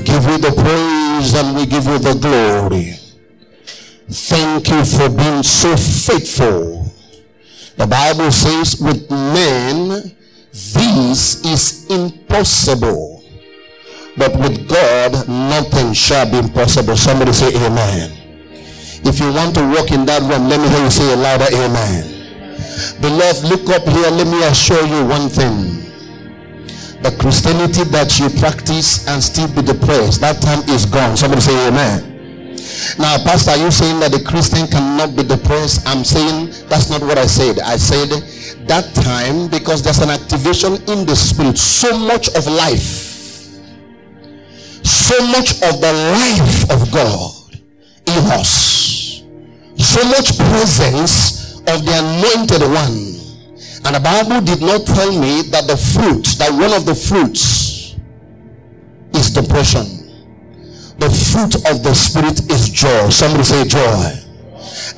We give you the praise and we give you the glory. Thank you for being so faithful. The Bible says, with men, this is impossible. But with God, nothing shall be impossible. Somebody say amen. If you want to walk in that room, let me hear you say a louder amen. Beloved, look up here. Let me assure you one thing. The Christianity that you practice and still be depressed, that time is gone. Somebody say amen. Now, Pastor, you saying that the Christian cannot be depressed? I'm saying that's not what I said. I said that time because there's an activation in the spirit. So much of life, so much of the life of God in us, so much presence of the anointed one. And the Bible did not tell me that the fruit, that one of the fruits is depression. The fruit of the spirit is joy. Somebody say joy.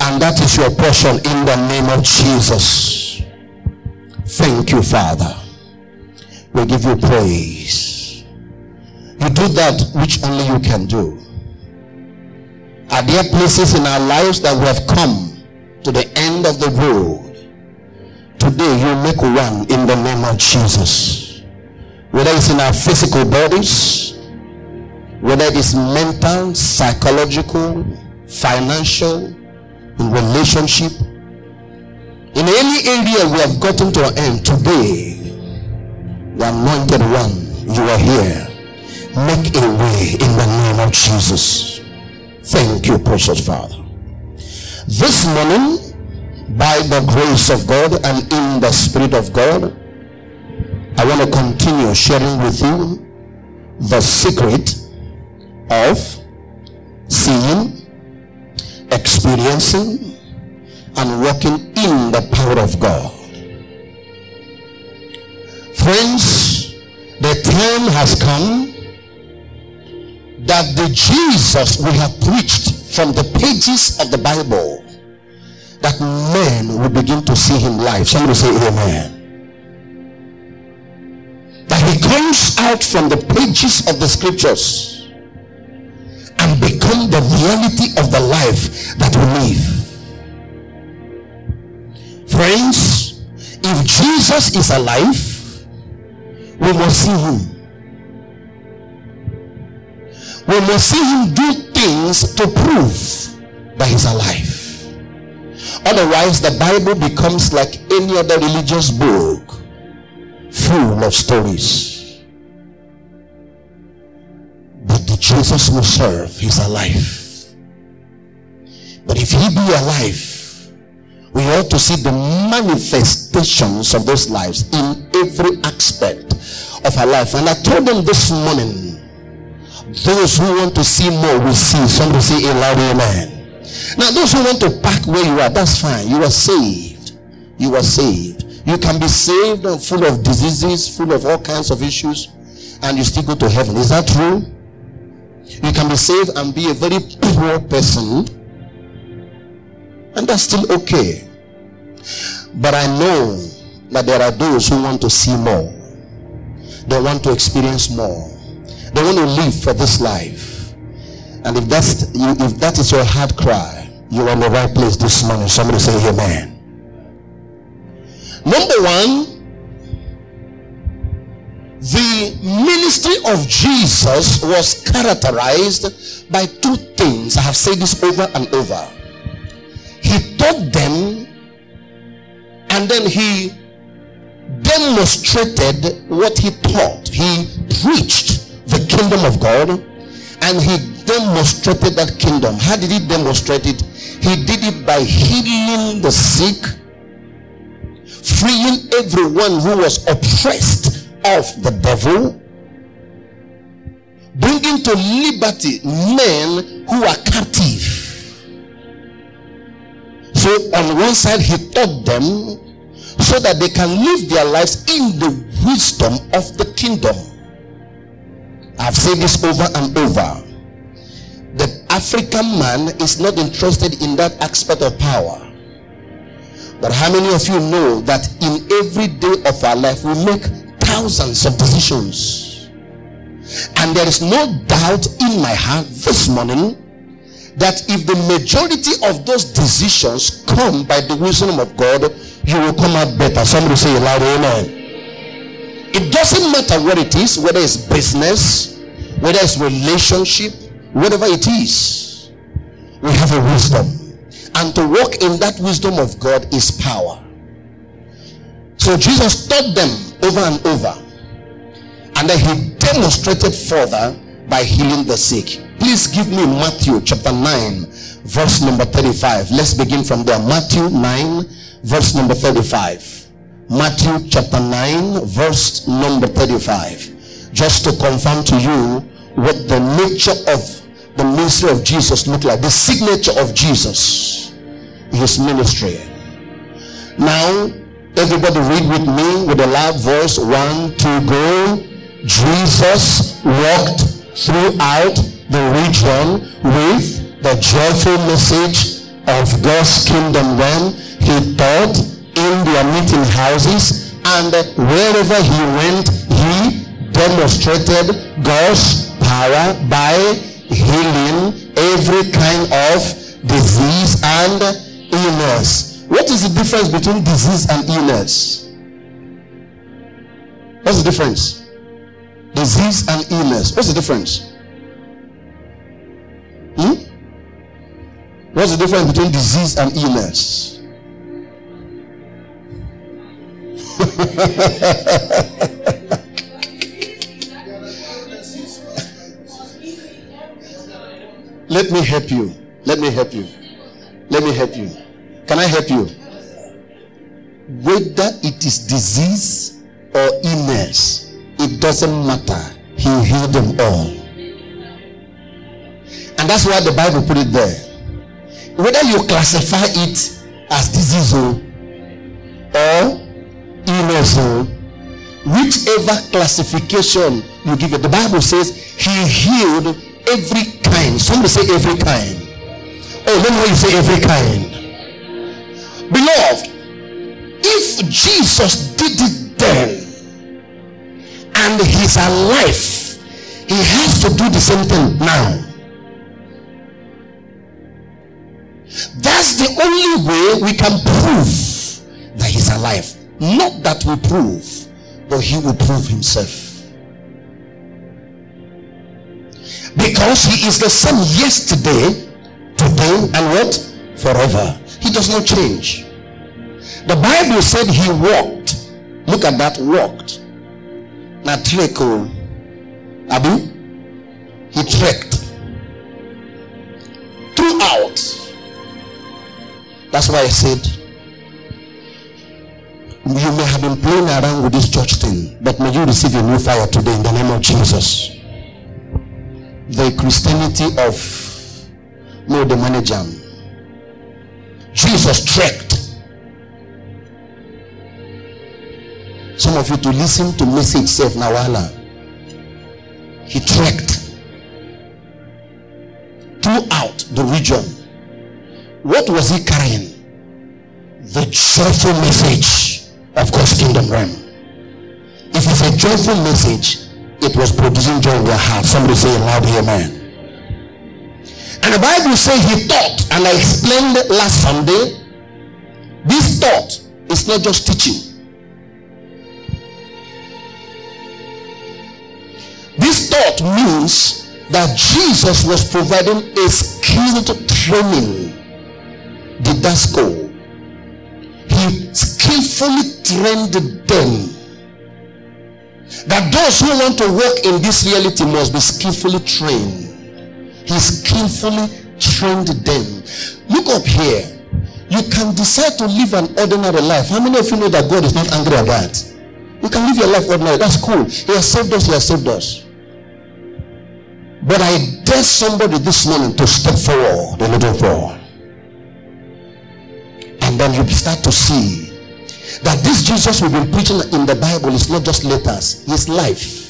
And that is your portion in the name of jesus. Thank you father. We give you praise. You do that which only you can do. Are there places in our lives that we have come to the end of the road today you make one in the name of jesus whether it's in our physical bodies whether it is mental, psychological, financial, in relationship, in any area we have gotten to an end today, the anointed one, you are here. Make a way in the name of Jesus. Thank you, precious Father. This morning, by the grace of God and in the Spirit of God, I want to continue sharing with you the secret of seeing, experiencing, and walking in the power of God. Friends, the time has come that the Jesus we have preached from the pages of the Bible, that men will begin to see him live. Somebody say amen. That he comes out from the pages of the scriptures and become the reality of the life that we live. Friends, if Jesus is alive, we must see him. We must see him do things to prove that he's alive. Otherwise, the Bible becomes like any other religious book, full of stories. But the Jesus will serve, he's alive. But if he be alive, we ought to see the manifestations of those lives in every aspect of our life. And I told them this morning, those who want to see more will see. Somebody say a loud amen. Now, those who want to park where you are, that's fine. You are saved. You are saved. You can be saved and full of diseases, full of all kinds of issues, and you still go to heaven. Is that true? You can be saved and be a very poor person, and that's still okay. But I know that there are those who want to see more, they want to experience more, they want to live for this life. And if that's if that is your heart cry, you're in the right place this morning. Somebody say amen. Number one, the ministry of Jesus was characterized by two things. I have said this over and over. He taught them and then he demonstrated what he taught. He preached the kingdom of God and he demonstrated that kingdom. How did he demonstrate it? He did it by healing the sick, freeing everyone who was oppressed of the devil, bringing to liberty men who are captive. So, on one side, he taught them so that they can live their lives in the wisdom of the kingdom. I've said this over and over. African man is not interested in that aspect of power. But how many of you know that in every day of our life we make thousands of decisions. And there is no doubt in my heart this morning that if the majority of those decisions come by the wisdom of God, you will come out better. Somebody say loud amen. It doesn't matter what it is, whether it's business, whether it's relationship, whatever it is. We have a wisdom. And to walk in that wisdom of God is power. So Jesus taught them over and over. And then he demonstrated further by healing the sick. Please give me Matthew chapter 9, verse number 35. Let's begin from there. Matthew 9, verse number 35. Matthew chapter 9, verse number 35. Just to confirm to you what the nature of the ministry of Jesus looked like, the signature of Jesus, his ministry. Now, everybody read with me with a loud voice. One, two, go. Jesus walked throughout the region with the joyful message of God's kingdom when he taught in their meeting houses and wherever he went he demonstrated God's power by healing every kind of disease and illness. What is the difference between disease and illness? What's the difference? disease and illness. What's the difference? Hmm? What's the difference between disease and illness? Let me help you. Let me help you. Let me help you. Can I help you? Whether it is disease or illness, it doesn't matter. He healed them all. And that's why the Bible put it there. Whether you classify it as disease or illness, whichever classification you give it, the Bible says he healed every kind. Somebody say every kind. Oh, let me hear you say every kind. Beloved, if Jesus did it then, and he's alive, he has to do the same thing now. That's the only way we can prove that he's alive. Not that we prove, but he will prove himself. Because he is the same yesterday, today, and what? Forever. He does not change. The Bible said he walked. Look at that, walked na trek oh. o abi he trekked throughout that's why i said you may have been playing around with this church thing but may you receive a new fire today in the name of jesus the christianity of no the manager jesus trekked Some of you to listen to message self Nawala. He trekked throughout the region. What was he carrying? The joyful message of God's kingdom realm. If it's a joyful message, it was producing joy in their heart. Somebody say loud amen. And the Bible says he thought, and I explained last Sunday, this thought is not just teaching. This thought means that Jesus was providing a skilled training. Did that Didasko. He skillfully trained them. That those who want to walk in this reality must be skillfully trained. He skillfully trained them. Look up here. You can decide to live an ordinary life. How many of you know that God is not angry at that? You can live your life ordinary. That's cool. He has saved us. He has saved us. But I dare somebody this morning to step forward a little more. And then you start to see that this Jesus we've been preaching in the Bible is not just letters, his life.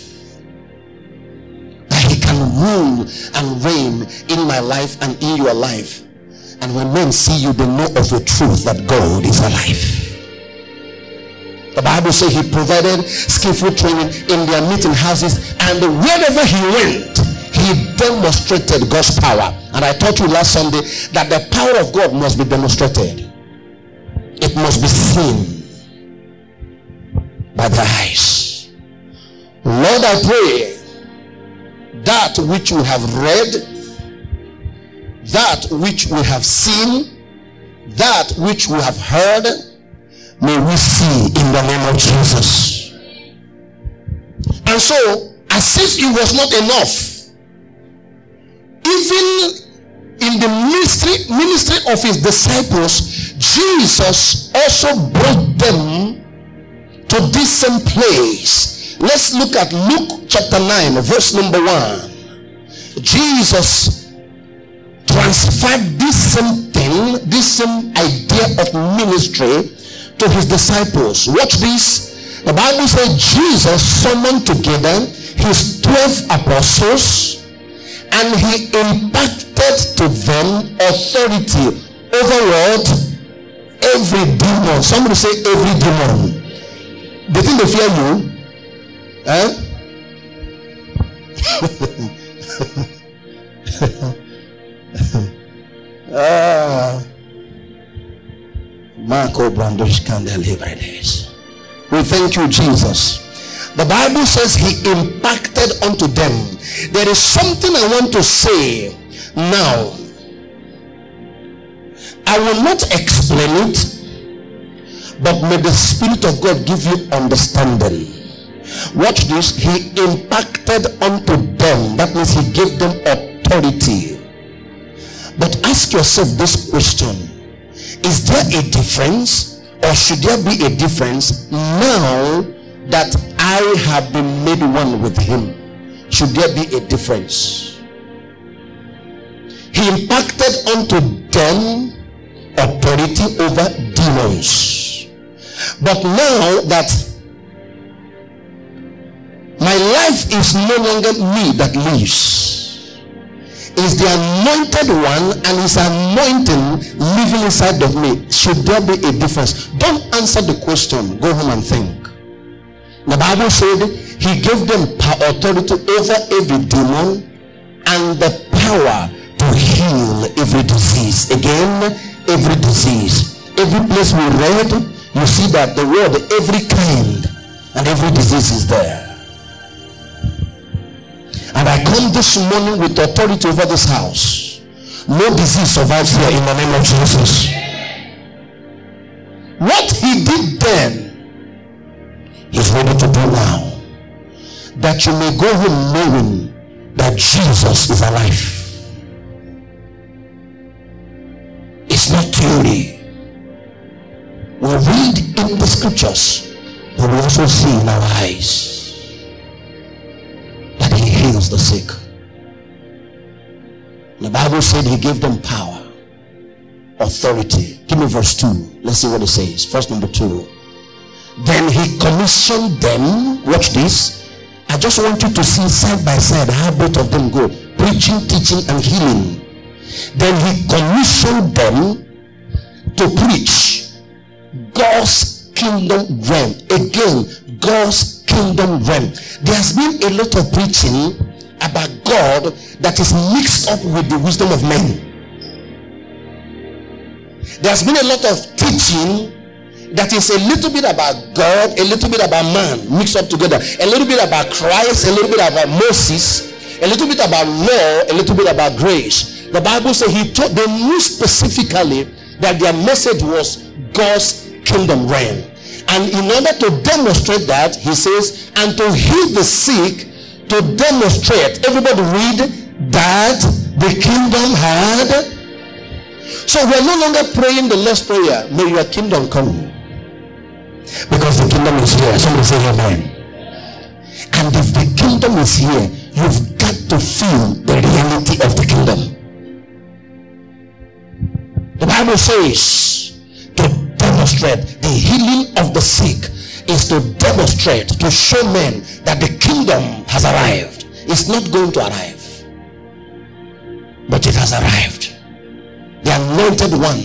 That he can rule and reign in my life and in your life. And when men see you, they know of the truth that God is alive. The Bible says he provided skillful training in their meeting houses, and wherever he went, he demonstrated God's power. And I taught you last Sunday that the power of God must be demonstrated, it must be seen by the eyes. Lord, I pray that which we have read, that which we have seen, that which we have heard may we see in the name of Jesus. And so, as if it was not enough, even in the ministry ministry of his disciples, Jesus also brought them to this same place. Let's look at Luke chapter 9, verse number 1. Jesus transferred this same thing, this same idea of ministry to his disciples. Watch this. The Bible says Jesus summoned together his 12 apostles and he imparted to them authority over what? Every demon. Somebody say every demon. They think they fear you. Eh? ah. Marco Brandosh Libredes. We thank you, Jesus. The Bible says he impacted unto them. There is something I want to say now. I will not explain it, but may the Spirit of God give you understanding. Watch this. He impacted unto them. That means he gave them authority. But ask yourself this question is there a difference or should there be a difference now that I have been made one with him? Should there be a difference? He impacted unto them authority over demons. But now that my life is no longer me that lives is the anointed one and his anointing living inside of me. Should there be a difference? Don't answer the question. Go home and think. The Bible said he gave them power authority over every demon and the power to heal every disease. Again, every disease. Every place we read, you see that the word every kind and every disease is there. And I come this morning with authority over this house. No disease survives here in the name of Jesus. What he did then, he's ready to do now. That you may go home knowing that Jesus is alive. It's not theory. We read in the scriptures, but we also see in our eyes that he heals the sick. The Bible said he gave them power, authority. Give me verse 2. Let's see what it says. Verse number 2. Then he commissioned them. Watch this. I just want you to see side by side how both of them go preaching, teaching, and healing. Then he commissioned them to preach God's kingdom realm. Again, God's kingdom realm. There has been a lot of preaching about God that is mixed up with the wisdom of men. There's been a lot of teaching that is a little bit about God, a little bit about man mixed up together, a little bit about Christ, a little bit about Moses, a little bit about law, a little bit about grace. The Bible says he taught knew specifically that their message was God's kingdom reign. And in order to demonstrate that, he says, and to heal the sick, to demonstrate. Everybody read that the kingdom had. So we're no longer praying the last prayer. May your kingdom come. Because the kingdom is here. Somebody say amen. And if the kingdom is here, you've got to feel the reality of the kingdom. The Bible says demonstrate the healing of the sick is to demonstrate, to show men that the kingdom has arrived. It's not going to arrive, but it has arrived. The anointed one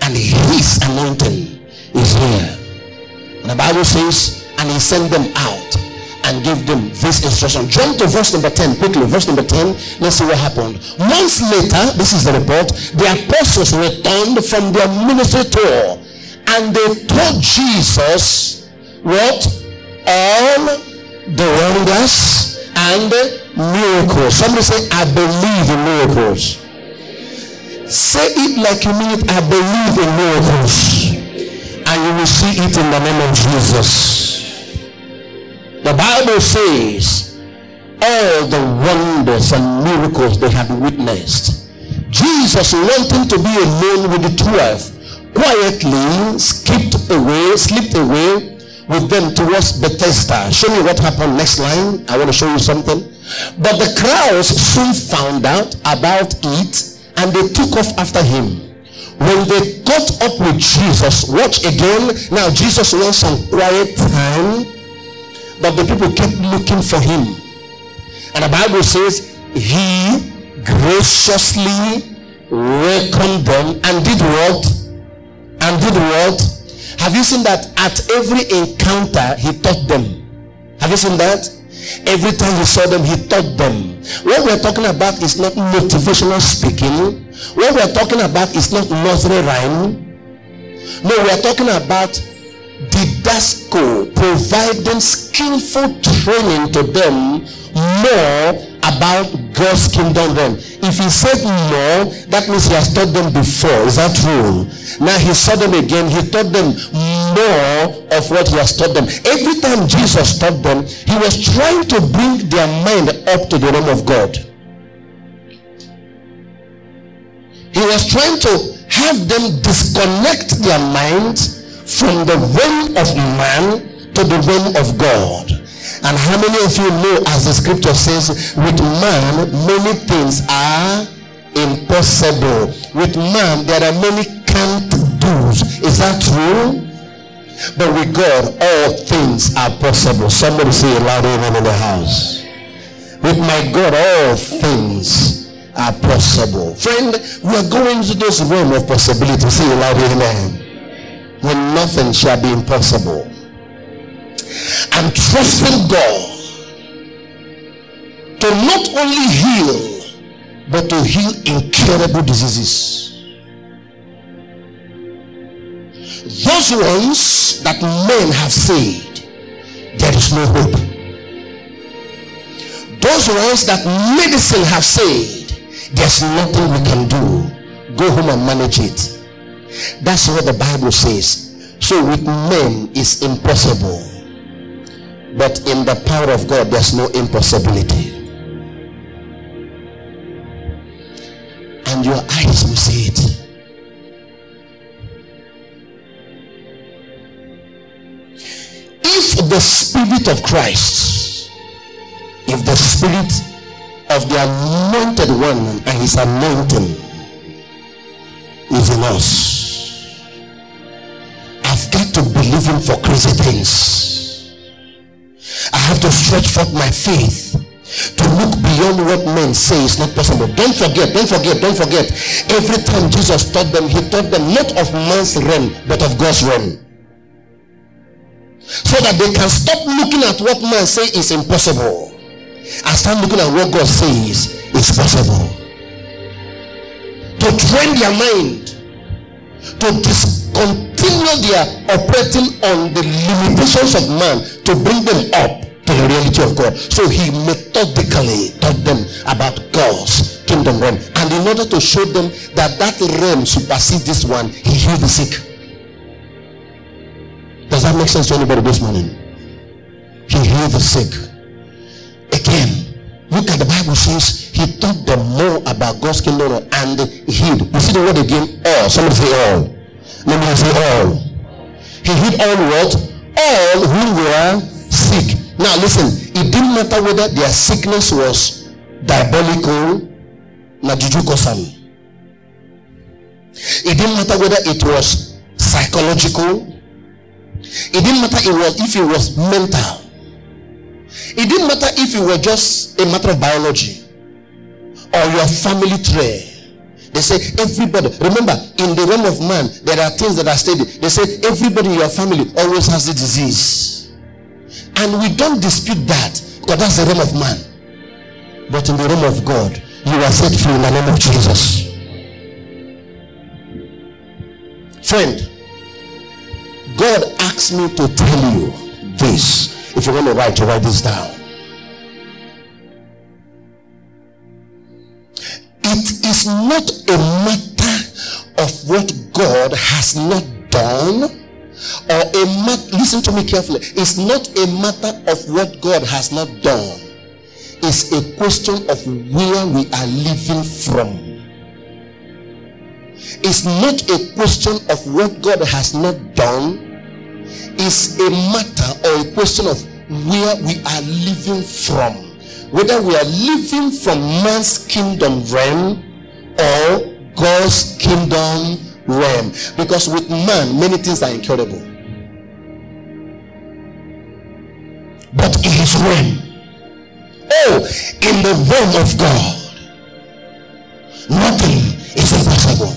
and his anointing is here. And The Bible says, and he sent them out and gave them this instruction. Jump to verse number 10 quickly. Verse number 10. Let's see what happened. Months later, this is the report, the apostles returned from their ministry tour and they told Jesus what? All the wonders and miracles. Somebody say, I believe in miracles. Say it like you mean it. I believe in miracles. And you will see it in the name of Jesus. The Bible says all the wonders and miracles they had witnessed. Jesus wanting to be alone with the twelve quietly skipped away, slipped away with them towards Bethsaida. Show me what happened next line. I want to show you something. But the crowds soon found out about it and they took off after him. When they caught up with Jesus, watch again. Now, Jesus wants some quiet time, but the people kept looking for him. And the Bible says, He graciously welcomed them and did what? And did what? Have you seen that at every encounter he taught them? Have you seen that? Every time he saw them, he taught them. What we're talking about is not motivational speaking. What we're talking about is not nursery rhyme. No, we're talking about didasko, providing skillful training to them more about God's kingdom then. If he said more, that means he has taught them before. Is that true? Now he saw them again. He taught them more of what he has taught them. Every time Jesus taught them, he was trying to bring their mind up to the realm of God. He was trying to have them disconnect their minds from the realm of man to the realm of God. And how many of you know, as the scripture says, with man, many things are impossible. With man, there are many can't do's. Is that true? But with God, all things are possible. Somebody say a loud amen in the house. With my God, all things are possible. Friend, we are going to this realm of possibility. Say a loud amen. When nothing shall be impossible. I'm trusting God to not only heal, but to heal incurable diseases. Those ones that men have said, there is no hope. Those ones that medicine have said, there's nothing we can do. Go home and manage it. That's what the Bible says. So with men it's impossible. But in the power of God, there's no impossibility. And your eyes will see it. If the Spirit of Christ, if the Spirit of the anointed one and his anointing is in us, I've got to believe him for crazy things. I have to stretch forth my faith to look beyond what men say is not possible. Don't forget, don't forget, don't forget. Every time Jesus taught them, he taught them not of man's realm, but of God's realm. So that they can stop looking at what man say is impossible and start looking at what God says is possible. To train their mind to discontinue their operating on the limitations of man to bring them up to the reality of God. So he methodically taught them about God's kingdom realm. And in order to show them that that realm supersedes this one, he healed the sick. Does that make sense to anybody this morning? He healed the sick. Again, look at the Bible says he taught them more about God's kingdom and healed. You see the word again? All. Somebody say all. Let me say all. He healed all what? All who were sick. Now listen, it didn't matter whether their sickness was diabolical, najuju It didn't matter whether it was psychological. It didn't matter it was if it was mental. It didn't matter if it was just a matter of biology or your family tree. They say everybody, remember, in the realm of man, there are things that are steady. They say everybody in your family always has the disease. And we don't dispute that because that's the realm of man. But in the realm of God, you are set free in the name of Jesus. Friend, God asked me to tell you this. If you want to write, to write this down. It is not a matter of what God has not done or a matter listen to me carefully. It's not a matter of what god has not done. It's a question of where we are living from. It's not a question of what god has not done. It's a matter or a question of where we are living from whether we are living from man's kingdom realm or god's kingdom realm. Because with man many things are incurable. But in his realm. Oh in the realm of god nothing is impossible.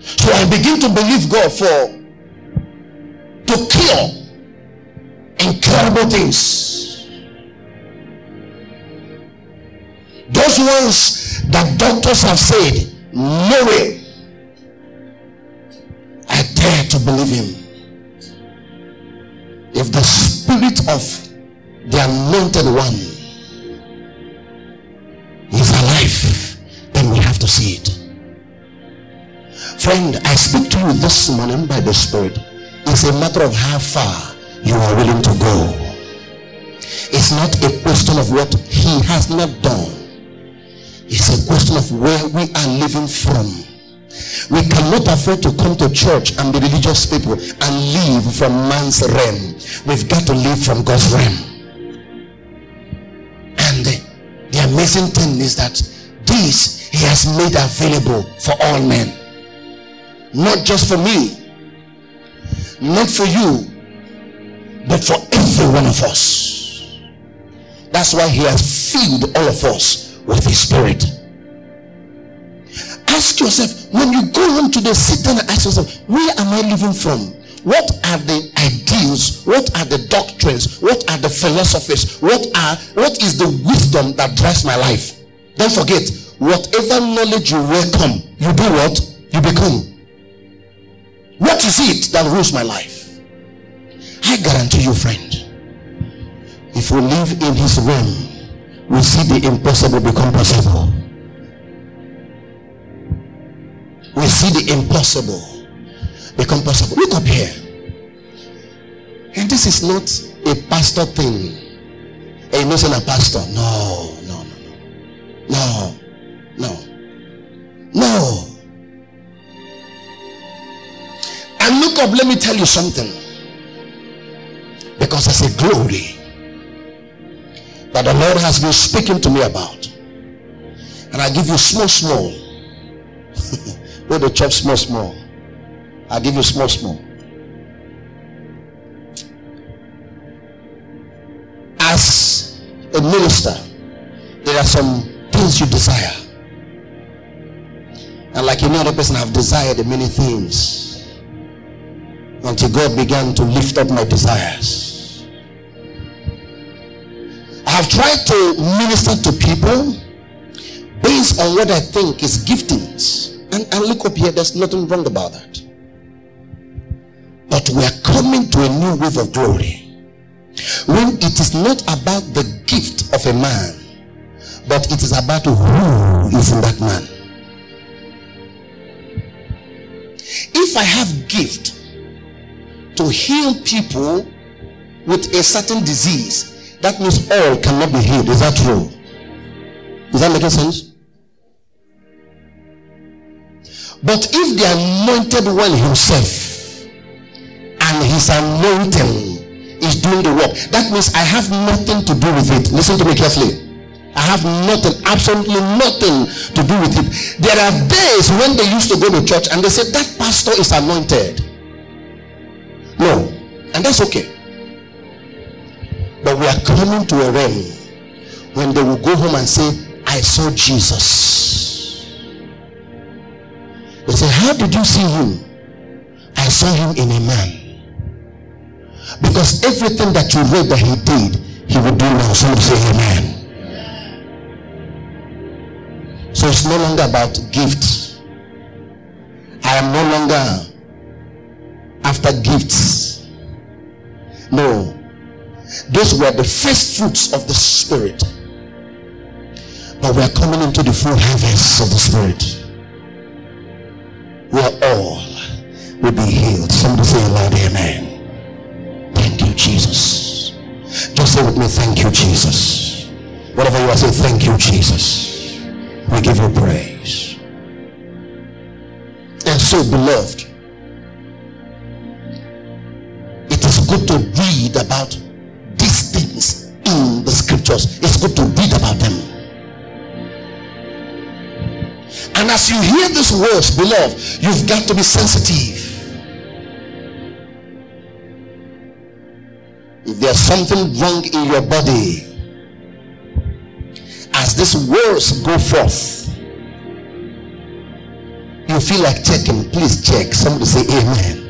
So i begin to believe god for to cure incurable things those ones that doctors have said no way. I dare to believe him. If the spirit of the anointed one is alive, then we have to see it. Friend, I speak to you this morning by the Spirit. It's a matter of how far you are willing to go. It's not a question of what he has not done it's a question of where we are living from. We cannot afford to come to church and be religious people and live from man's realm. We've got to live from God's realm. And the, amazing thing is that this he has made available for all men. Not just for me, not for you, but for every one of us. That's why he has filled all of us with his spirit. Ask yourself when you go home today, sit down and ask yourself, where am I living from? What are the ideals? What are the doctrines? What are the philosophies? What are what is the wisdom that drives my life? Don't forget, whatever knowledge you welcome, you do what? You become. What is it that rules my life? I guarantee you, friend, if we live in his realm, we see the impossible become possible. We see the impossible become possible. Look up here. And this is not a pastor thing. A notion a pastor. No, no, no, no. No. No. No. And look up, let me tell you something. Because there's a glory that the Lord has been speaking to me about. And I give you small, small. Where the chop small, small. I give you small, small. As a minister, there are some things you desire. And like any other person, I've desired many things until God began to lift up my desires. I've tried to minister to people based on what I think is giftings. And, and look up here, there's nothing wrong about that. But we are coming to a new wave of glory when it is not about the gift of a man, but it is about who is in that man. If I have gift to heal people with a certain disease, that means all cannot be healed. Is that true? Is that making sense? But if the anointed one himself and his anointing is doing the work, that means I have nothing to do with it. Listen to me carefully. I have nothing, absolutely nothing to do with it. There are days when they used to go to church and they said that pastor is anointed. No, and that's okay. But we are coming to a realm when they will go home and say, I saw Jesus. They say, How did you see him? I saw him in a man. Because everything that you read that he did, he would do now. Somebody say amen. So it's no longer about gifts. I am no longer after gifts. No. Those were the first fruits of the Spirit. But we are coming into the full harvest of the Spirit. We are all will be healed. Somebody say aloud, Amen. Thank you, Jesus. Just say with me, Thank you, Jesus. Whatever you are, say, Thank you, Jesus. We give you praise. And so, beloved, it is good to read about Good to read about them. And as you hear these words, beloved, you've got to be sensitive. If there's something wrong in your body, as these words go forth, you feel like checking, please check. Somebody say amen.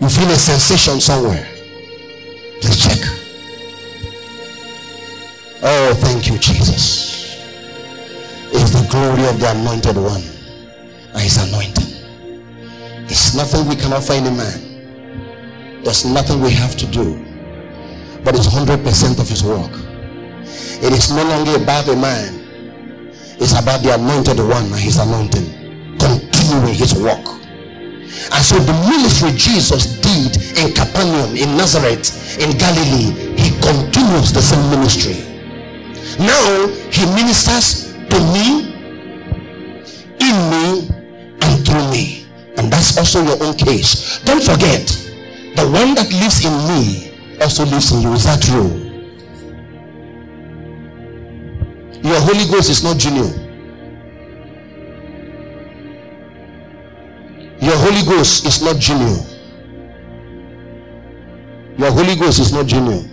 You feel a sensation somewhere. Oh, thank you, Jesus. It's the glory of the anointed one and his anointing. It's nothing we can offer any man. There's nothing we have to do. But it's 100% of his work. It is no longer about a man. It's about the anointed one and his anointing. Continuing his work. And so the ministry Jesus did in Capernaum, in Nazareth, in Galilee, he continues the same ministry. Now he ministers to me, in me, and through me. And that's also your own case. Don't forget, the one that lives in me also lives in you. Is that true? Your Holy Ghost is not junior. Your Holy Ghost is not junior. Your Holy Ghost is not junior.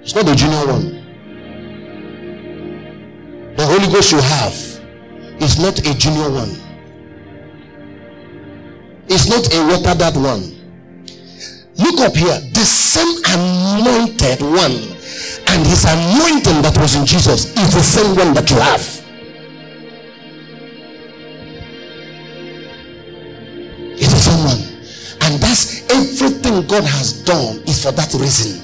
It's not the junior one. Ghost you have is not a junior one. It's not a water that one. Look up here. The same anointed one and his anointing that was in Jesus is the same one that you have. It's the same one. And that's everything God has done is for that reason.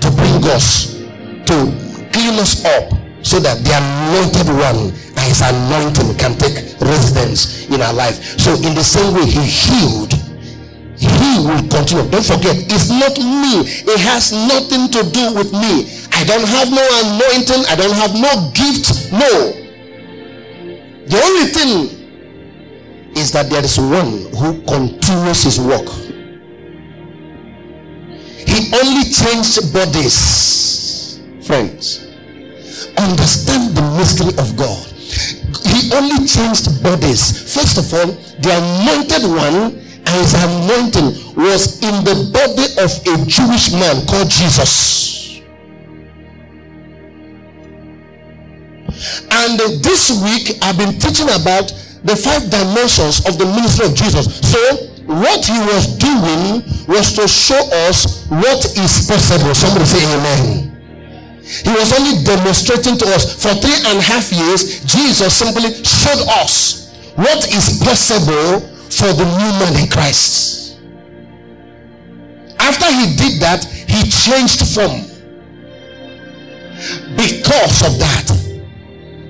To bring us, to clean us up so that the anointed one and his anointing can take residence in our life. So, in the same way, he healed, he will continue. Don't forget, it's not me, it has nothing to do with me. I don't have no anointing, I don't have no gift. No, the only thing is that there is one who continues his work. He only changed bodies, friends. Understand the mystery of God. He only changed bodies. First of all, the anointed one and his anointing was in the body of a Jewish man called Jesus. And this week I've been teaching about the five dimensions of the ministry of Jesus. So, what he was doing was to show us what is possible. Somebody say amen. He was only demonstrating to us for three and a half years. Jesus simply showed us what is possible for the new man in Christ. After he did that, he changed form. Because of that,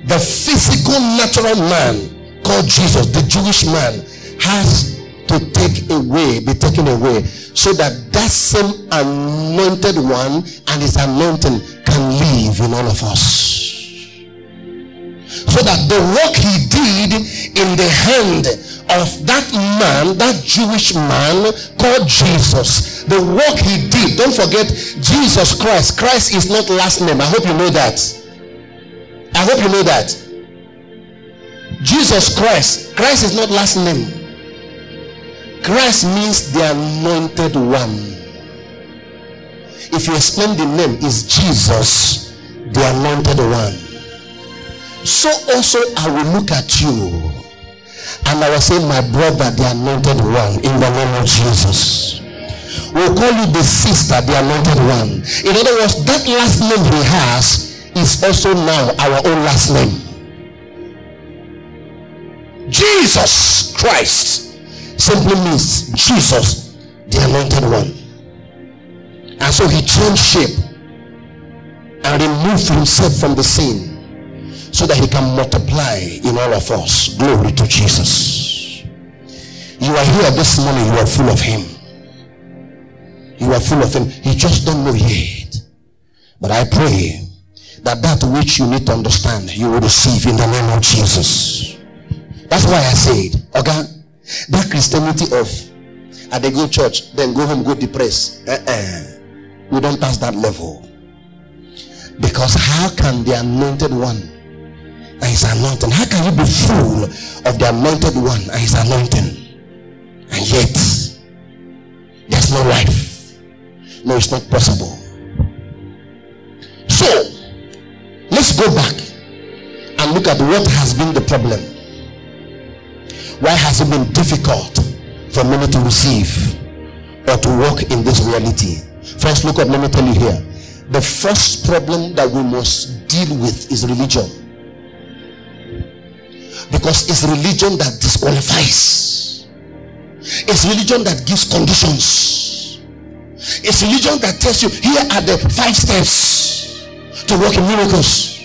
the physical natural man called Jesus, the Jewish man, has to take away, be taken away, so that that same anointed one and his anointing can live in all of us. So that the work he did in the hand of that man, that Jewish man called Jesus, the work he did, don't forget Jesus Christ. Christ is not last name. I hope you know that. I hope you know that. Jesus Christ. Christ is not last name. Christ means the anointed one. If you explain the name, is Jesus the anointed one. so also I will look at you and I will say, My brother, the anointed one, in the name of Jesus. We'll call you the sister, the anointed one. In other words, that last name he has is also now our own last name. Jesus Christ simply means Jesus, the anointed one. And so he changed shape and removed himself from the scene so that he can multiply in all of us. Glory to Jesus. You are here this morning, you are full of him. You are full of him. You just don't know yet. But I pray that that which you need to understand, you will receive in the name of Jesus. That's why I said, okay, that Christianity of ah, at the go church, then go home, go depressed. Uh-uh. We don't pass that level. Because how can the anointed one ah, and his anointing, how can you be full of the anointed one ah, and his anointing? And yet, there's no life. No, it's not possible. So, let's go back and look at what has been the problem. Why has it been difficult for many to receive or to walk in this reality? First, look up. let me tell you here. The first problem that we must deal with is religion. Because it's religion that disqualifies, it's religion that gives conditions, it's religion that tells you here are the five steps to work in miracles.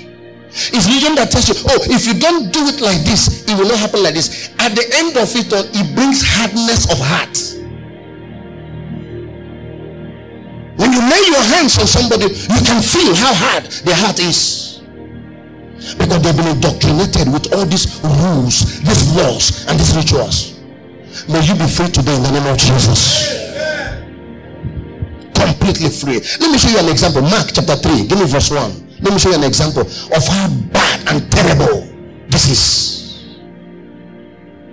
It's religion that tells you, oh, if you don't do it like this, it will not happen like this. At the end of it all, it brings hardness of heart. When you lay your hands on somebody, you can feel how hard their heart is. Because they've been indoctrinated with all these rules, these laws, and these rituals. May you be free today in the name of Jesus. Completely free. Let me show you an example. Mark chapter 3. Give me verse 1. Let me show you an example of how bad and terrible this is.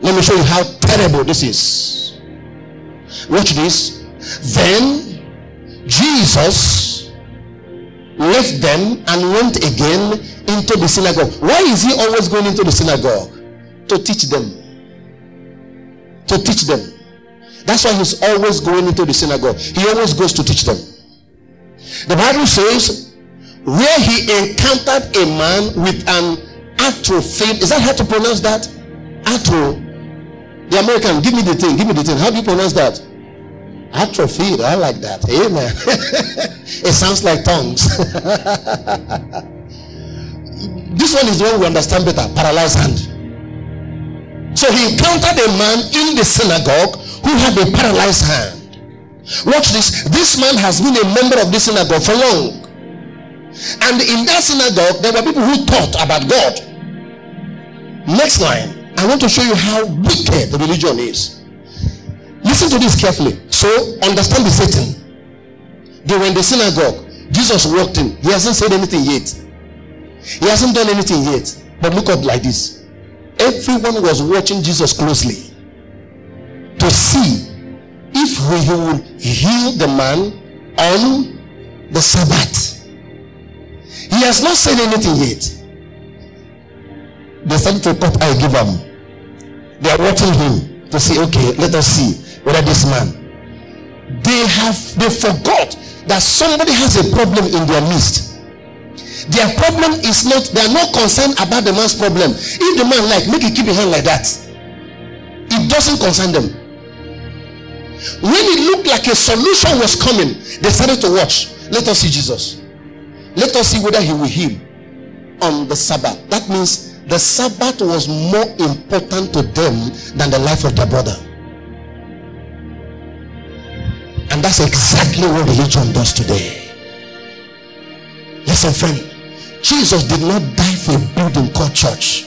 Let me show you how terrible this is. Watch this. Then Jesus left them and went again into the synagogue. Why is he always going into the synagogue? To teach them. To teach them. That's why he's always going into the synagogue. He always goes to teach them. The Bible says where he encountered a man with an atrophy. Is that how to pronounce that? Atro. The American, give me the thing, give me the thing. How do you pronounce that? Atrophy. I like that. Amen. it sounds like tongues. this one is the one we understand better. Paralyzed hand. So he encountered a man in the synagogue who had a paralyzed hand. Watch this. This man has been a member of this synagogue for long. And in that synagogue, there were people who taught about God. Next line. I want to show you how wicked the religion is. Listen to this carefully. So understand the setting. They were in the synagogue. Jesus walked in. He hasn't said anything yet. He hasn't done anything yet. But look up like this. Everyone was watching Jesus closely to see if he will heal the man on the Sabbath. He has not said anything yet. They started to cut I give him. They are watching him to see, okay, let us see whether this man. They have they forgot that somebody has a problem in their midst. Their problem is not, they are not concerned about the man's problem. If the man like, make it keep his hand like that. It doesn't concern them. When it looked like a solution was coming, they started to watch. Let us see Jesus. Let us see whether he will heal on the Sabbath. That means the Sabbath was more important to them than the life of their brother. And that's exactly what religion does today. Listen, friend. Jesus did not die for a building called church.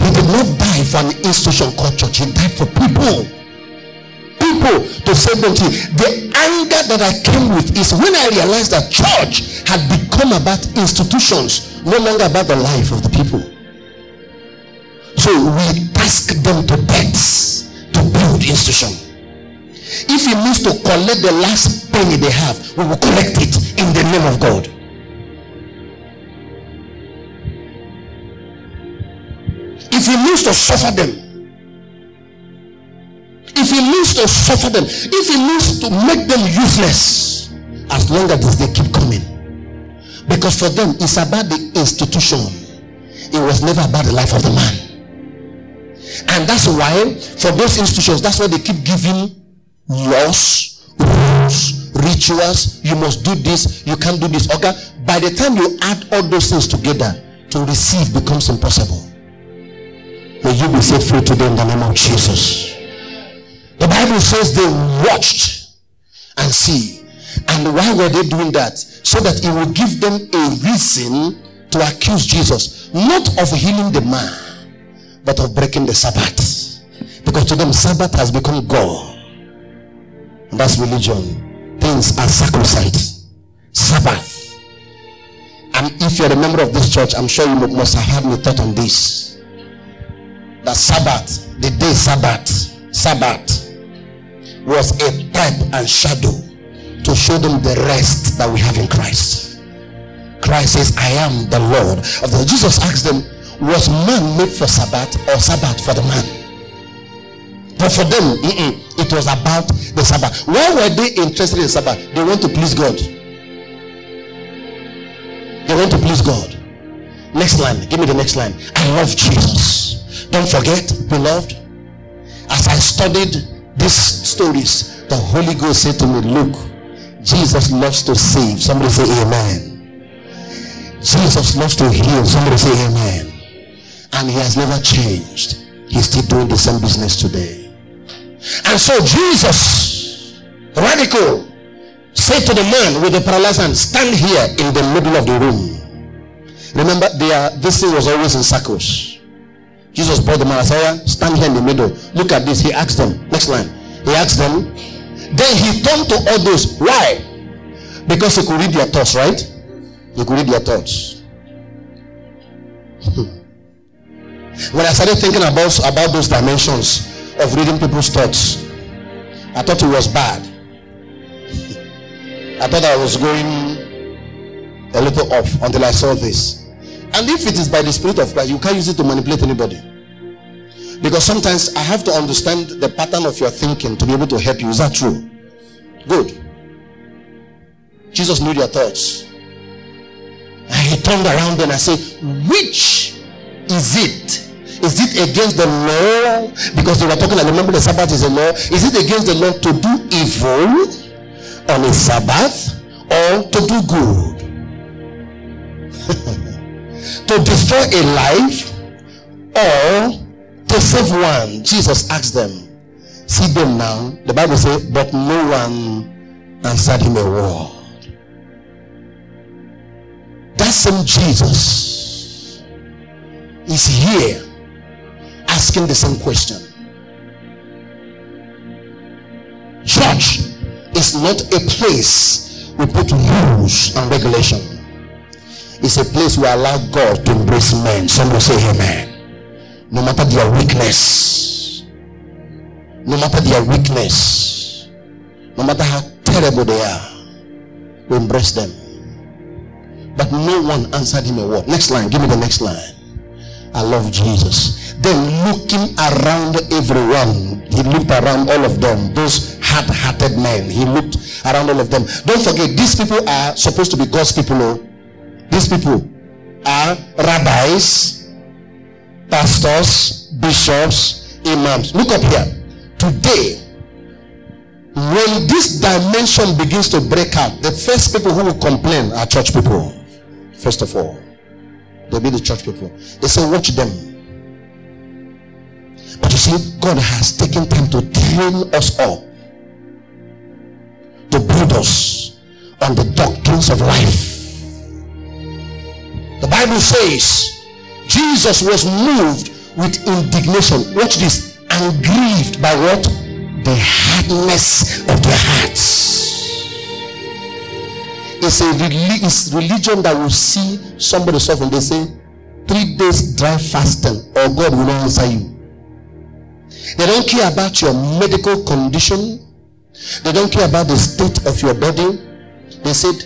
He did not die for an institution called church. He died for people people to save them to the anger that i came with is when i realized that church had become about institutions no longer about the life of the people. So we task them to death to build institution. If it means to collect the last penny they have we will collect it in the name of god. If it means to suffer them, if he needs to suffer them, if he needs to make them useless, as long as they keep coming. Because for them, it's about the institution, it was never about the life of the man. And that's why, for those institutions, that's why they keep giving laws, rules, rituals. You must do this, you can't do this. Okay, by the time you add all those things together, to receive becomes impossible. May you be set free today in the name of Jesus. The Bible says they watched and see. And why were they doing that? So that it will give them a reason to accuse Jesus, not of healing the man, but of breaking the Sabbath. Because to them, Sabbath has become God. And that's religion. Things are sacrosanct. Sabbath. And if you're a member of this church, I'm sure you must have had me thought on this. That Sabbath, the day Sabbath, Sabbath was a type and shadow to show them the rest that we have in Christ. Christ says, I am the Lord of the Jesus asked them, was man made for Sabbath or Sabbath for the man? But for them, it was about the Sabbath. Why were they interested in Sabbath? They want to please God. They want to please God. Next line. Give me the next line. I love Jesus. Don't forget, beloved, as I studied these stories, the Holy Ghost said to me, Look, Jesus loves to save. Somebody say amen. Jesus loves to heal. Somebody say amen. And he has never changed. He's still doing the same business today. And so Jesus, radical, said to the man with the paralyzed hand, stand here in the middle of the room. Remember, this thing was always in circles. Jesus brought the man Isaiah, stand here in the middle. Look at this. He asked them, next line. He asked them, then he turned to all those. Why? Because he could read their thoughts, right? He could read their thoughts. Hmm. when I started thinking about, about those dimensions of reading people's thoughts, I thought it was bad. I thought I was going a little off until I saw this. And if it is by the Spirit of Christ, you can't use it to manipulate anybody. Because sometimes I have to understand the pattern of your thinking to be able to help you. Is that true? Good. Jesus knew their thoughts. And he turned around and I said, Which is it? Is it against the law? Because they were talking, I remember the Sabbath is a law. Is it against the law to do evil on a Sabbath or to do good? to destroy a life or to save one. Jesus asked them. See them now. The Bible says, but no one answered him a word. That same Jesus is here asking the same question. Church is not a place we put rules and regulation. It's a place we allow God to embrace men. Somebody say amen. No matter their weakness, no matter their weakness, no matter how terrible they are, we embrace them. But no one answered him a word. Next line, give me the next line. I love Jesus. Then looking around everyone, he looked around all of them, those hard hearted men. He looked around all of them. Don't forget, these people are supposed to be God's people. Oh. These people are rabbis, pastors, bishops, imams. Look up here. Today, when this dimension begins to break out, the first people who will complain are church people. First of all, they'll be the church people. They say, Watch them. But you see, God has taken time to train us all, to build us on the doctrines of life. The Bible says Jesus was moved with indignation. Watch this. And grieved by what? The hardness of their hearts. It's a it's religion that will see somebody suffering. They say, three days dry fasting, or God will not answer you. They don't care about your medical condition. They don't care about the state of your body. They said,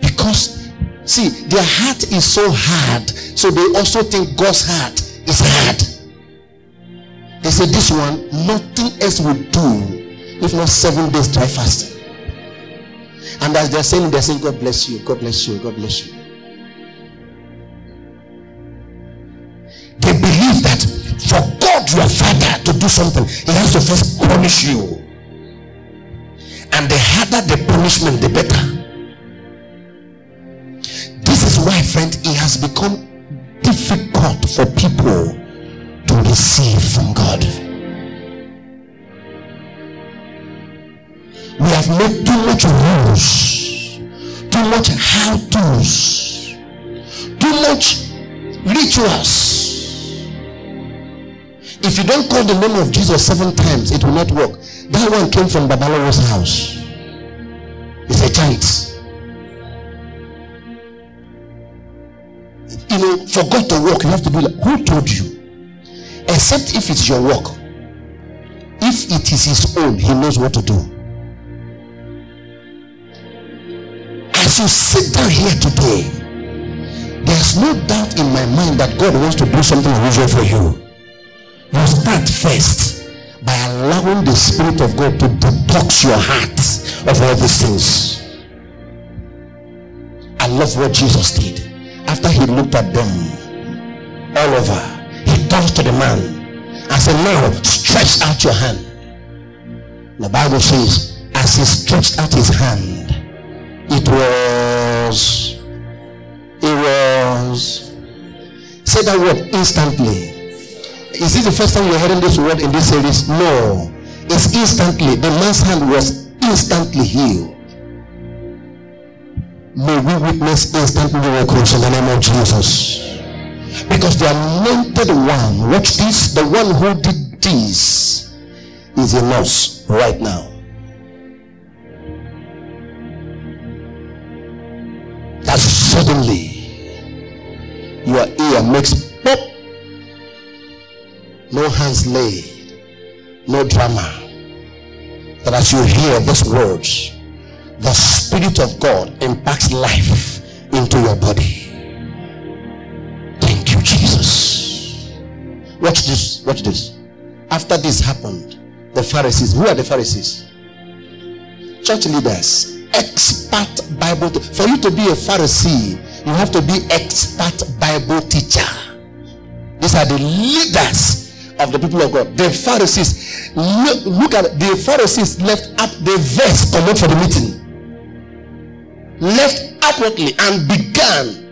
because See, their heart is so hard, so they also think God's heart is hard. They said, This one, nothing else will do if not seven days dry fasting. And as they're saying, they're saying, God bless you, God bless you, God bless you. They believe that for God, your father, to do something, he has to first punish you. And the harder the punishment, the better. Is why, friend, it has become difficult for people to receive from God. We have made too much rules, too much how to's, too much rituals. If you don't call the name of Jesus seven times, it will not work. That one came from Babalawo's house. It's a chant. You know, for God to work, you have to do like who told you? Except if it's your work. If it is his own, he knows what to do. As you sit down here today, there's no doubt in my mind that God wants to do something unusual for you. You start first by allowing the Spirit of God to detox your heart of all these things. I love what Jesus did. After he looked at them all over, he turned to the man and said, Now stretch out your hand. The Bible says, as he stretched out his hand, it was, it was, say that word instantly. Is this the first time you're hearing this word in this series? No. It's instantly. The man's hand was instantly healed. May we witness instant miracles in the name of Jesus. Because the anointed one, watch this, the one who did this is in us right now. That suddenly your ear makes pop. No hands laid, no drama. That as you hear these words, the Spirit of God impacts life into your body. Thank you, Jesus. Watch this. Watch this. After this happened, the Pharisees, who are the Pharisees? Church leaders, expert Bible. For you to be a Pharisee, you have to be expert Bible teacher. These are the leaders of the people of God. The Pharisees, look, look at the Pharisees left up the verse up for the meeting left outwardly and began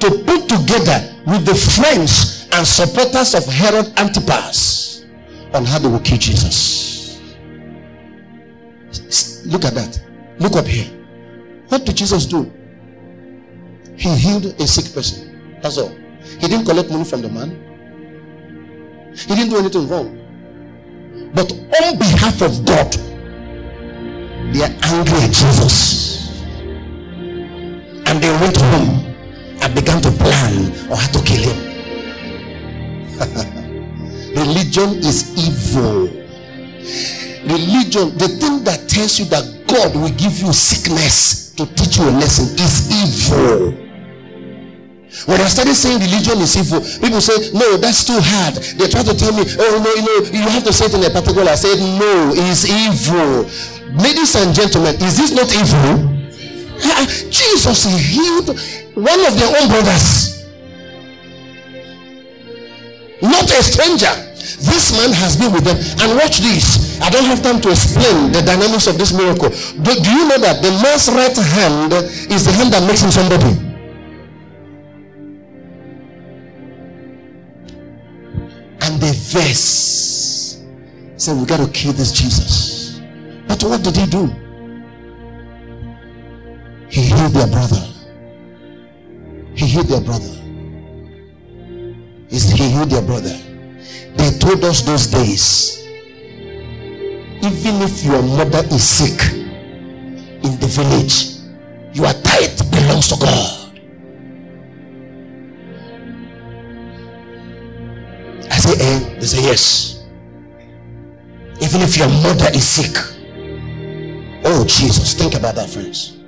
to put together with the friends and supporters of Herod Antipas on how they will kill Jesus. Look at that. Look up here. What did Jesus do? He healed a sick person. That's all. He didn't collect money from the man. He didn't do anything wrong. But on behalf of God, they are angry at Jesus and they went home and began to plan on how to kill him. Religion is evil. Religion, the thing that tells you that God will give you sickness to teach you a lesson is evil. When I started saying religion is evil, people say, No, that's too hard. They try to tell me, Oh, no, you know, you have to say it in a particular. I said, No, it's evil. Ladies and gentlemen, is this not evil? Jesus healed one of their own brothers. Not a stranger. This man has been with them. And watch this. I don't have time to explain the dynamics of this miracle. But do you know that the man's right hand is the hand that makes him somebody? And the verse said, We got to kill this Jesus. But what did he do? He healed their brother. He healed their brother. He healed their brother. They told us those days even if your mother is sick in the village, your tithe belongs to God. I say, eh? They say, yes. Even if your mother is sick. Oh, Jesus. Think about that, friends.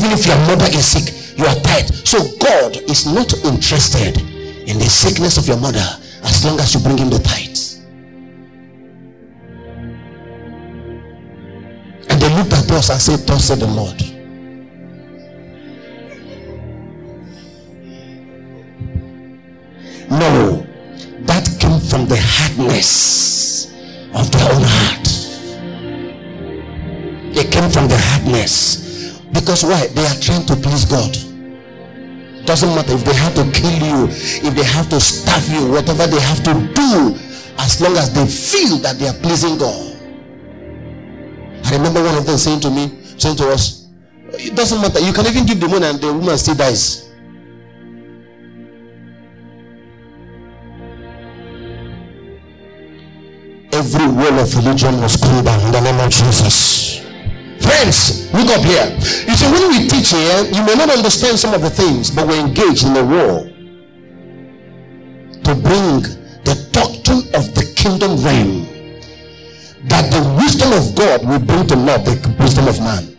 Even if your mother is sick, you are tired. So God is not interested in the sickness of your mother as long as you bring him the tithe. And they looked at us and said, Thus said the Lord. No, that came from the hardness of their own heart. It came from the hardness. Because why? They are trying to please God. Doesn't matter if they have to kill you, if they have to starve you, whatever they have to do, as long as they feel that they are pleasing God. I remember one of them saying to me, saying to us, it doesn't matter. You can even give the money and the woman still dies. Every wall of religion was pulled down in the name of Jesus. Friends, look up here. You see, when we teach here, you may not understand some of the things, but we're engaged in a war to bring the doctrine of the kingdom reign that the wisdom of God will bring to naught the wisdom of man.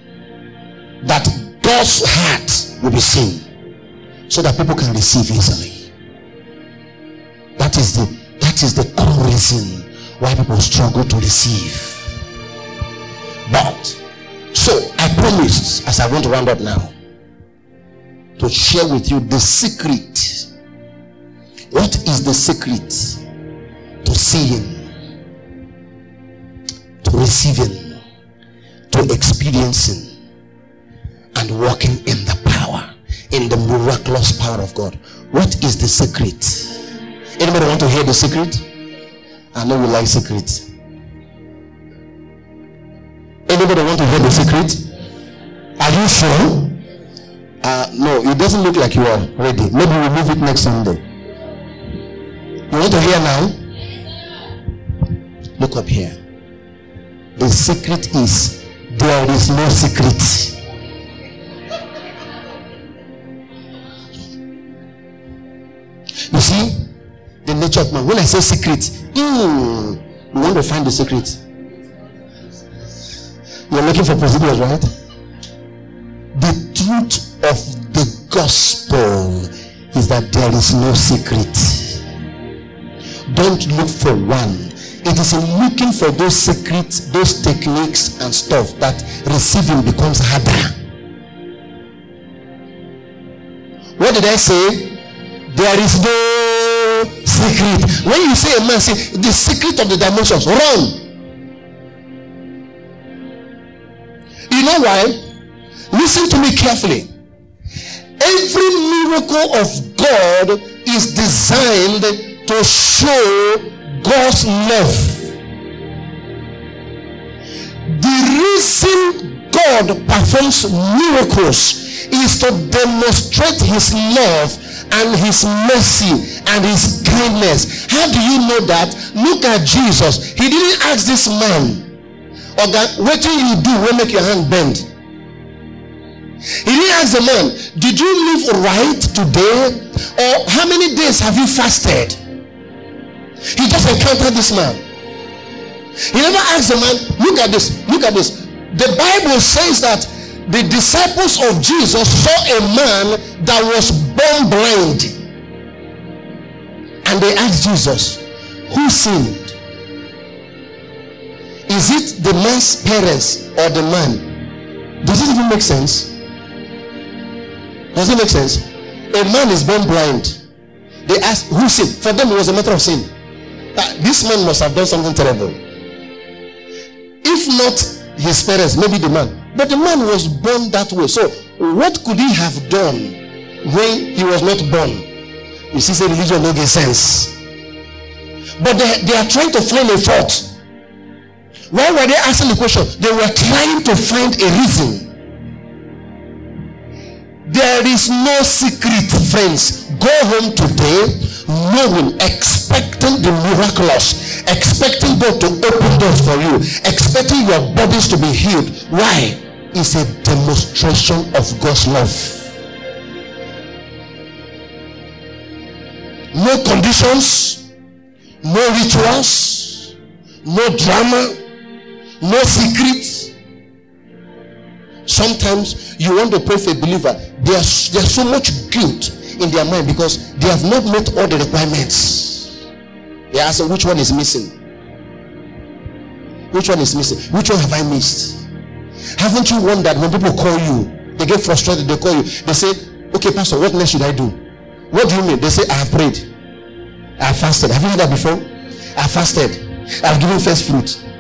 That God's heart will be seen so that people can receive easily. That is the that is the core reason why people struggle to receive. But so I promised, as I want to round up now, to share with you the secret. What is the secret to seeing? to receiving, to experiencing, and walking in the power, in the miraculous power of God. What is the secret? Anybody want to hear the secret? I know you like secrets. Anybody want to hear the secret? Are you sure? Uh, no, it doesn't look like you are ready. Maybe we'll move it next Sunday. You want to hear now? Look up here. The secret is there is no secret. You see, the nature of man. When I say secret, mm, you want to find the secret. You're looking for procedures, right? The truth of the gospel is that there is no secret. Don't look for one it is in looking for those secrets, those techniques and stuff that receiving becomes harder. What did I say? There is no secret. When you say a man say the secret of the dimensions, run. You know why? Listen to me carefully. Every miracle of God is designed to show God's love. The reason God performs miracles is to demonstrate his love and his mercy and his kindness. How do you know that? Look at Jesus. He didn't ask this man, Okay, what do you do when make your hand bend? He didn't ask the man, Did you live right today? Or how many days have you fasted? He just encountered this man. He never asked the man, look at this, look at this. The Bible says that the disciples of Jesus saw a man that was born blind. And they asked Jesus, who sinned? Is it the man's parents or the man? Does it even make sense? Does it make sense? A man is born blind. They ask who sinned? For them, it was a matter of sin ah, this man must have done something terrible. If not his parents, maybe the man. But the man was born that way. So, what could he have done when he was not born? You see, say religion no get sense. But they, they are trying to find a fault. Why were they asking the question? They were trying to find a reason. There is no secret, friends. Go home today knowing, expecting the miraculous, expecting God to open doors for you, expecting your bodies to be healed. Why? It's a demonstration of God's love. No conditions, no rituals, no drama, no secrets. Sometimes you want to pray for a believer, there's, there's so much guilt in their mind because they have not met all the requirements. They ask which one is missing. Which one is missing? Which one have I missed? Haven't you wondered when people call you, they get frustrated, they call you, they say, Okay, Pastor, what next should I do? What do you mean? They say, I have prayed. I have fasted. Have you heard that before? I fasted. I have given first fruit.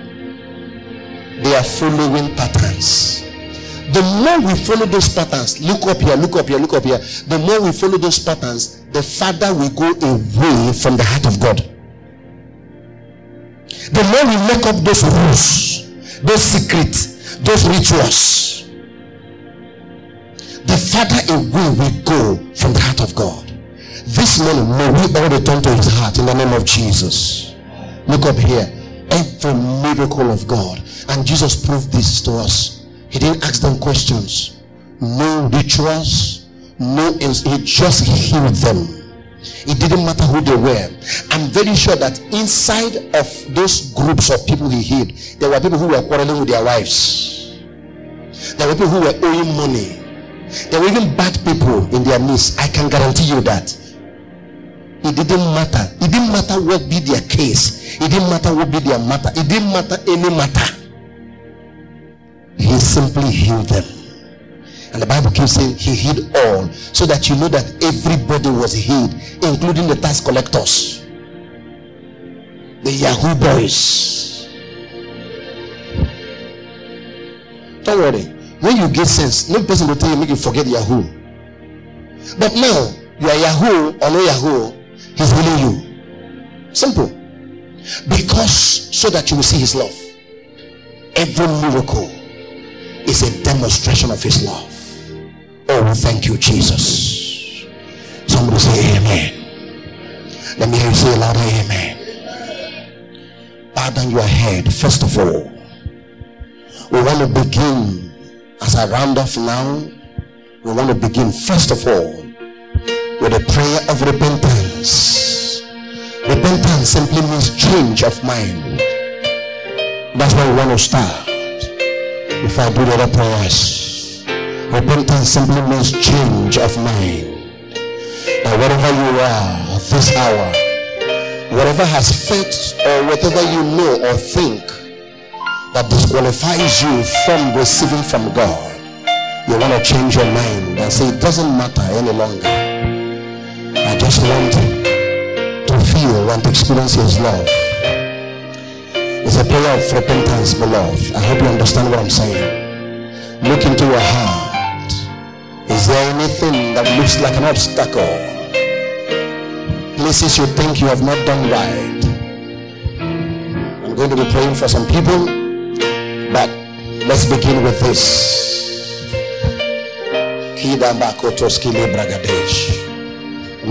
They are following patterns. The more we follow those patterns, look up here, look up here, look up here. The more we follow those patterns, the farther we go away from the heart of God. The more we make up those rules, those secrets, those rituals, the farther away we go from the heart of God. This morning, may we all return to his heart in the name of Jesus. Look up here. Every miracle of God. And Jesus proved this to us. He didn't ask them questions. No rituals. No, he just healed them. It didn't matter who they were. I'm very sure that inside of those groups of people he healed, there were people who were quarreling with their wives. There were people who were owing money. There were even bad people in their midst. I can guarantee you that. It didn't matter. It didn't matter what be their case. It didn't matter what be their matter. It didn't matter any matter. He simply healed them. And the Bible keeps saying he healed all so that you know that everybody was healed, including the tax collectors, the Yahoo boys. Don't worry. When you get sense, no person will tell you make you forget Yahoo. But now you are Yahoo or no Yahoo, he's healing you. Simple. Because so that you will see his love. Every miracle is a demonstration of his love. Oh, thank you, Jesus. Somebody say amen. Let me hear you say louder amen. Bow down your head. First of all, we want to begin as I round off now. We want to begin first of all with a prayer of repentance. Repentance simply means change of mind. That's why we want to start before I do the other prayers. Repentance simply means change of mind. Now, wherever you are at this hour, whatever has felt or whatever you know or think that disqualifies you from receiving from God, you want to change your mind and say, It doesn't matter any longer. Just want to feel and to experience His love. It's a prayer of repentance, beloved. I hope you understand what I'm saying. Look into your heart. Is there anything that looks like an obstacle? Places you think you have not done right. I'm going to be praying for some people, but let's begin with this.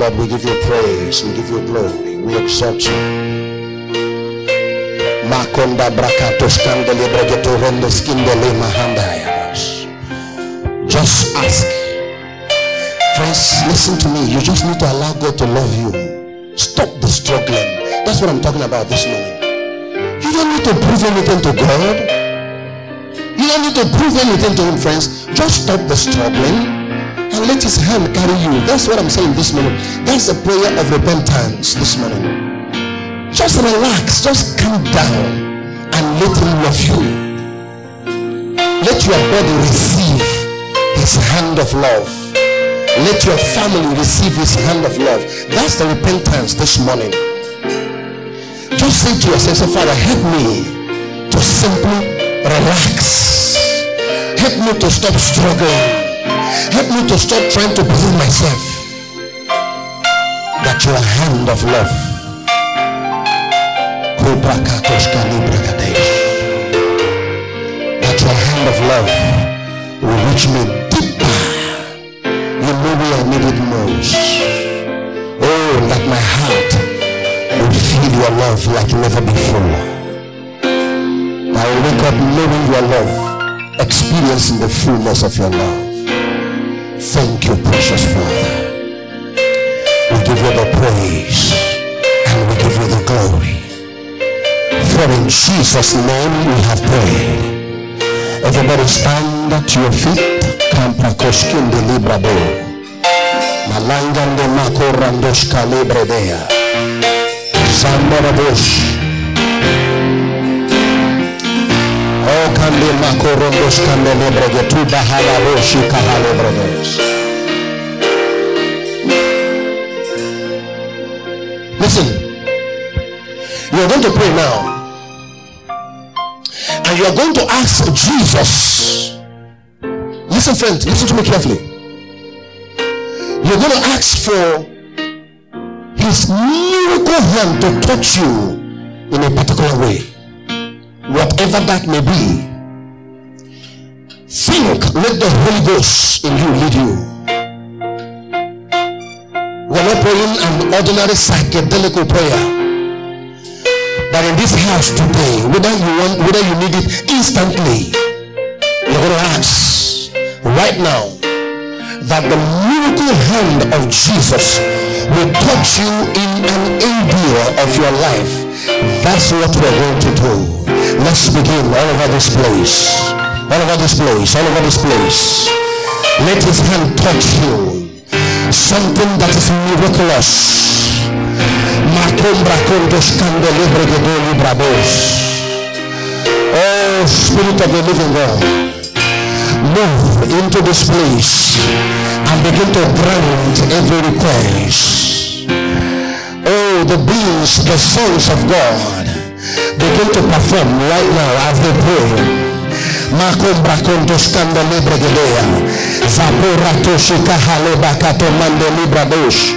Lord, we give you praise, we give you glory, we exalt you. Makonda bregeto skindele. Just ask. Friends, listen to me. You just need to allow God to love you. Stop the struggling. That's what I'm talking about this morning. You don't need to prove anything to God. You don't need to prove anything to him, friends. Just stop the struggling let his hand carry you. That's what I'm saying this morning. That's a prayer of repentance this morning. Just relax, just calm down and let him love you. Let your body receive his hand of love. Let your family receive his hand of love. That's the repentance this morning. Just say to yourself, Father, help me to simply relax. Help me to stop struggling. Help me to stop trying to prove myself that your hand of love that your hand of love will reach me deeper. You know where I need it most. Oh, that my heart will feel your love like never before. I will wake up knowing your love, experiencing the fullness of your love. Thank you, precious Father. We give you the praise and we give you the glory. For in Jesus' name we have prayed. Everybody stand at your feet. Campra coskin de librado. Malangan de macorandos calibredea. Sambarabush. Tu bahalaboshi kahalebreges. Listen, you are going to pray now. And you are going to ask Jesus. Listen, friend, listen to me carefully. You're going to ask for his miracle hand to touch you in a particular way. Whatever that may be. Think, let the Holy Ghost in you lead you. We're not praying an ordinary psychedelic prayer. But in this house today, whether you want, whether you need it instantly, you're going to ask right now that the miracle hand of Jesus will touch you in an area of your life. That's what we're going to do. Let's begin all over this place. All over this place. All over this place. Let his hand touch you. Something that is miraculous. Oh, Spirit of the living God move into this place and begin to grant every request. Oh, the beings, the sons of God begin to perform right now as they pray. Makombra kontoskanda libre gedea. Zapora toshika hale bakato mande libra dosh.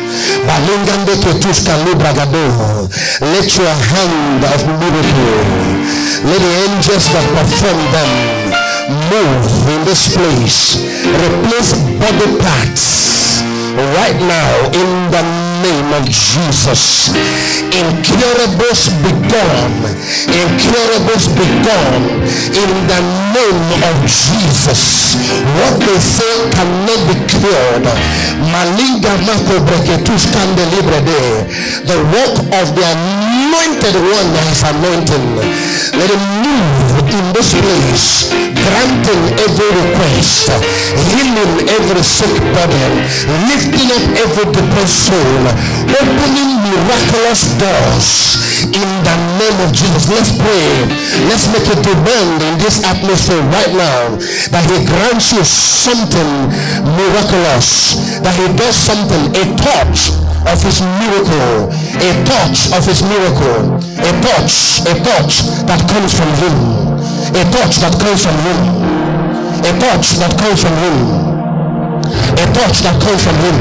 Balingande ketuska libra gado. Let your hand of miracle. Let the angels that perform them move in this place. Replace body parts right now in the name of Jesus. Incurables be gone. Incurables be gone in the name of Jesus. What they say cannot be cured. Malinga mako breketus can deliver The work of the anointed one is anointing. Let him move in this place, granting every request, healing every sick body, lifting up every depressed soul, opening miraculous doors in the name of Jesus. Let's pray. Let's make a demand in this atmosphere right now that he grants you something miraculous, that he does something, a touch of his miracle, a touch of his miracle, a touch, a touch that comes from him, a touch that comes from him, a touch that comes from him, a touch that comes from him,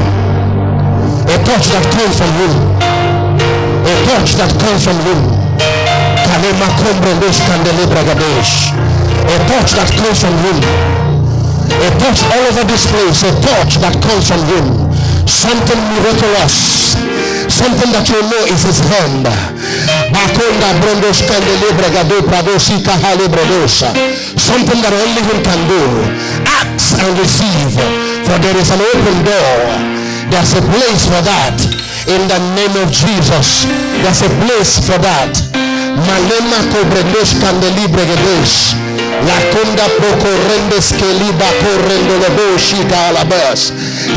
a touch that comes from him, a touch that comes from him. A touch that comes from him. A touch all over this place. A touch that comes from him something miraculous. Something that you know is his hand. Something that only him can do. Ask and receive. For there is an open door. There's a place for that. In the name of Jesus. There's a place for that. Malema cobrendos candelibre gedesh La conda poco rendes que liba correndo le boshika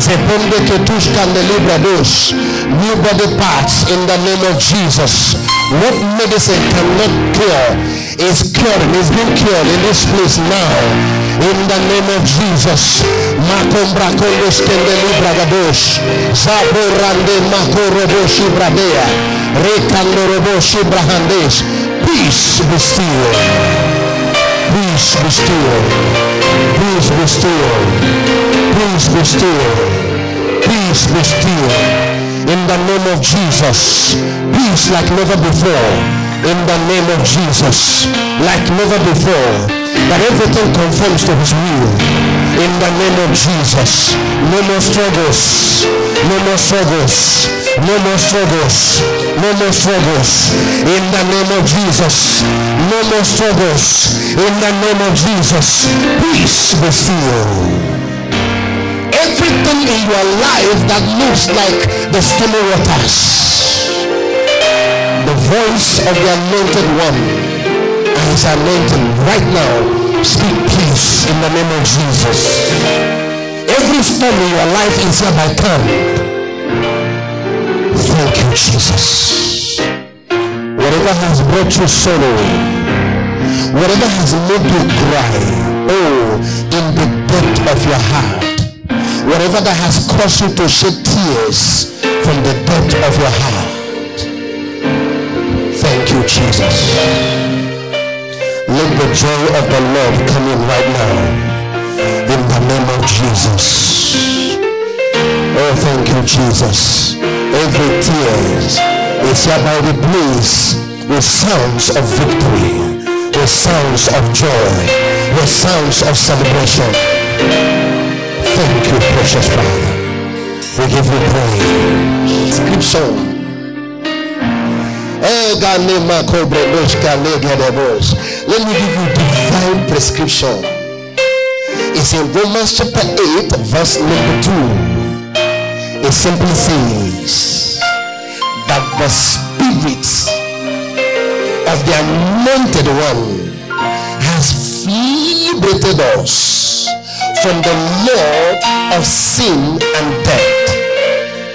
Zeponde que tus candelibra dos. New body parts in the name of Jesus. What medicine cannot cure is cured, is being cured in this place now. In the name of Jesus. Macombra condos candelibra gados. Zabo rande macoroboshi bradea. Recando roboshi brahandes. Peace be still. Peace be still. Peace be still. Peace be still. Peace be still. In the name of Jesus. Peace like never before. In the name of Jesus. Like never before. That everything conforms to his will. In the name of Jesus. No more struggles. No more struggles. No more struggles. No more struggles. In the name of Jesus. No more struggles. In the name of Jesus. Peace be still. Everything in your life that looks like the stormy waters. The voice of the anointed one and his anointing right now speak peace in the name of Jesus. Every storm in your life is hereby calm. Thank you, Jesus. Whatever has brought you sorrow, whatever has made you cry, oh, in the depth of your heart, whatever that has caused you to shed tears from the depth of your heart. Thank you, Jesus. Let the joy of the Lord come in right now. In the name of Jesus. Oh, thank you, Jesus. Every tear is hereby replaced with sounds of victory, with sounds of joy, with sounds of celebration. Thank you, precious Father. We give you praise. Scripture. Eh, Let me give you divine prescription. It's in Romans chapter 8, verse number 2. It simply says, that the spirits of the anointed one has liberated us from the law of sin and death.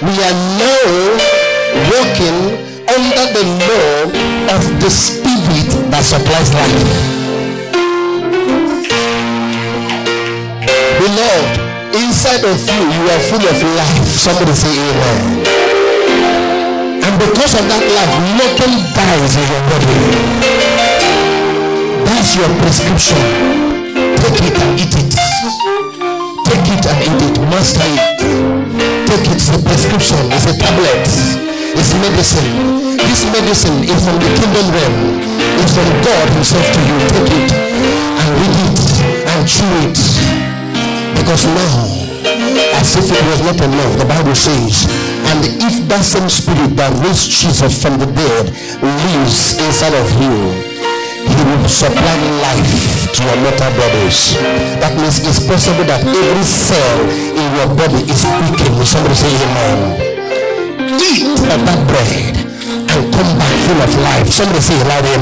We are now walking under the law of the spirit that supplies life. Beloved, inside of you, you are full of life. Somebody say amen. And because of that life, nothing dies in your body. That's your prescription. Take it and eat it. Take it and eat it. Master it. Take it. It's a prescription. It's a tablet. It's medicine. This medicine is from the kingdom realm. It's from God himself to you. Take it and read it and chew it. Because now as if it was not enough, the Bible says, and if that same spirit that raised Jesus from the dead lives inside of you, he will supply life to your mortal bodies. That means it's possible that every cell in your body is speaking. Somebody say amen. Eat of that bread and come back full of life. Somebody say loud amen.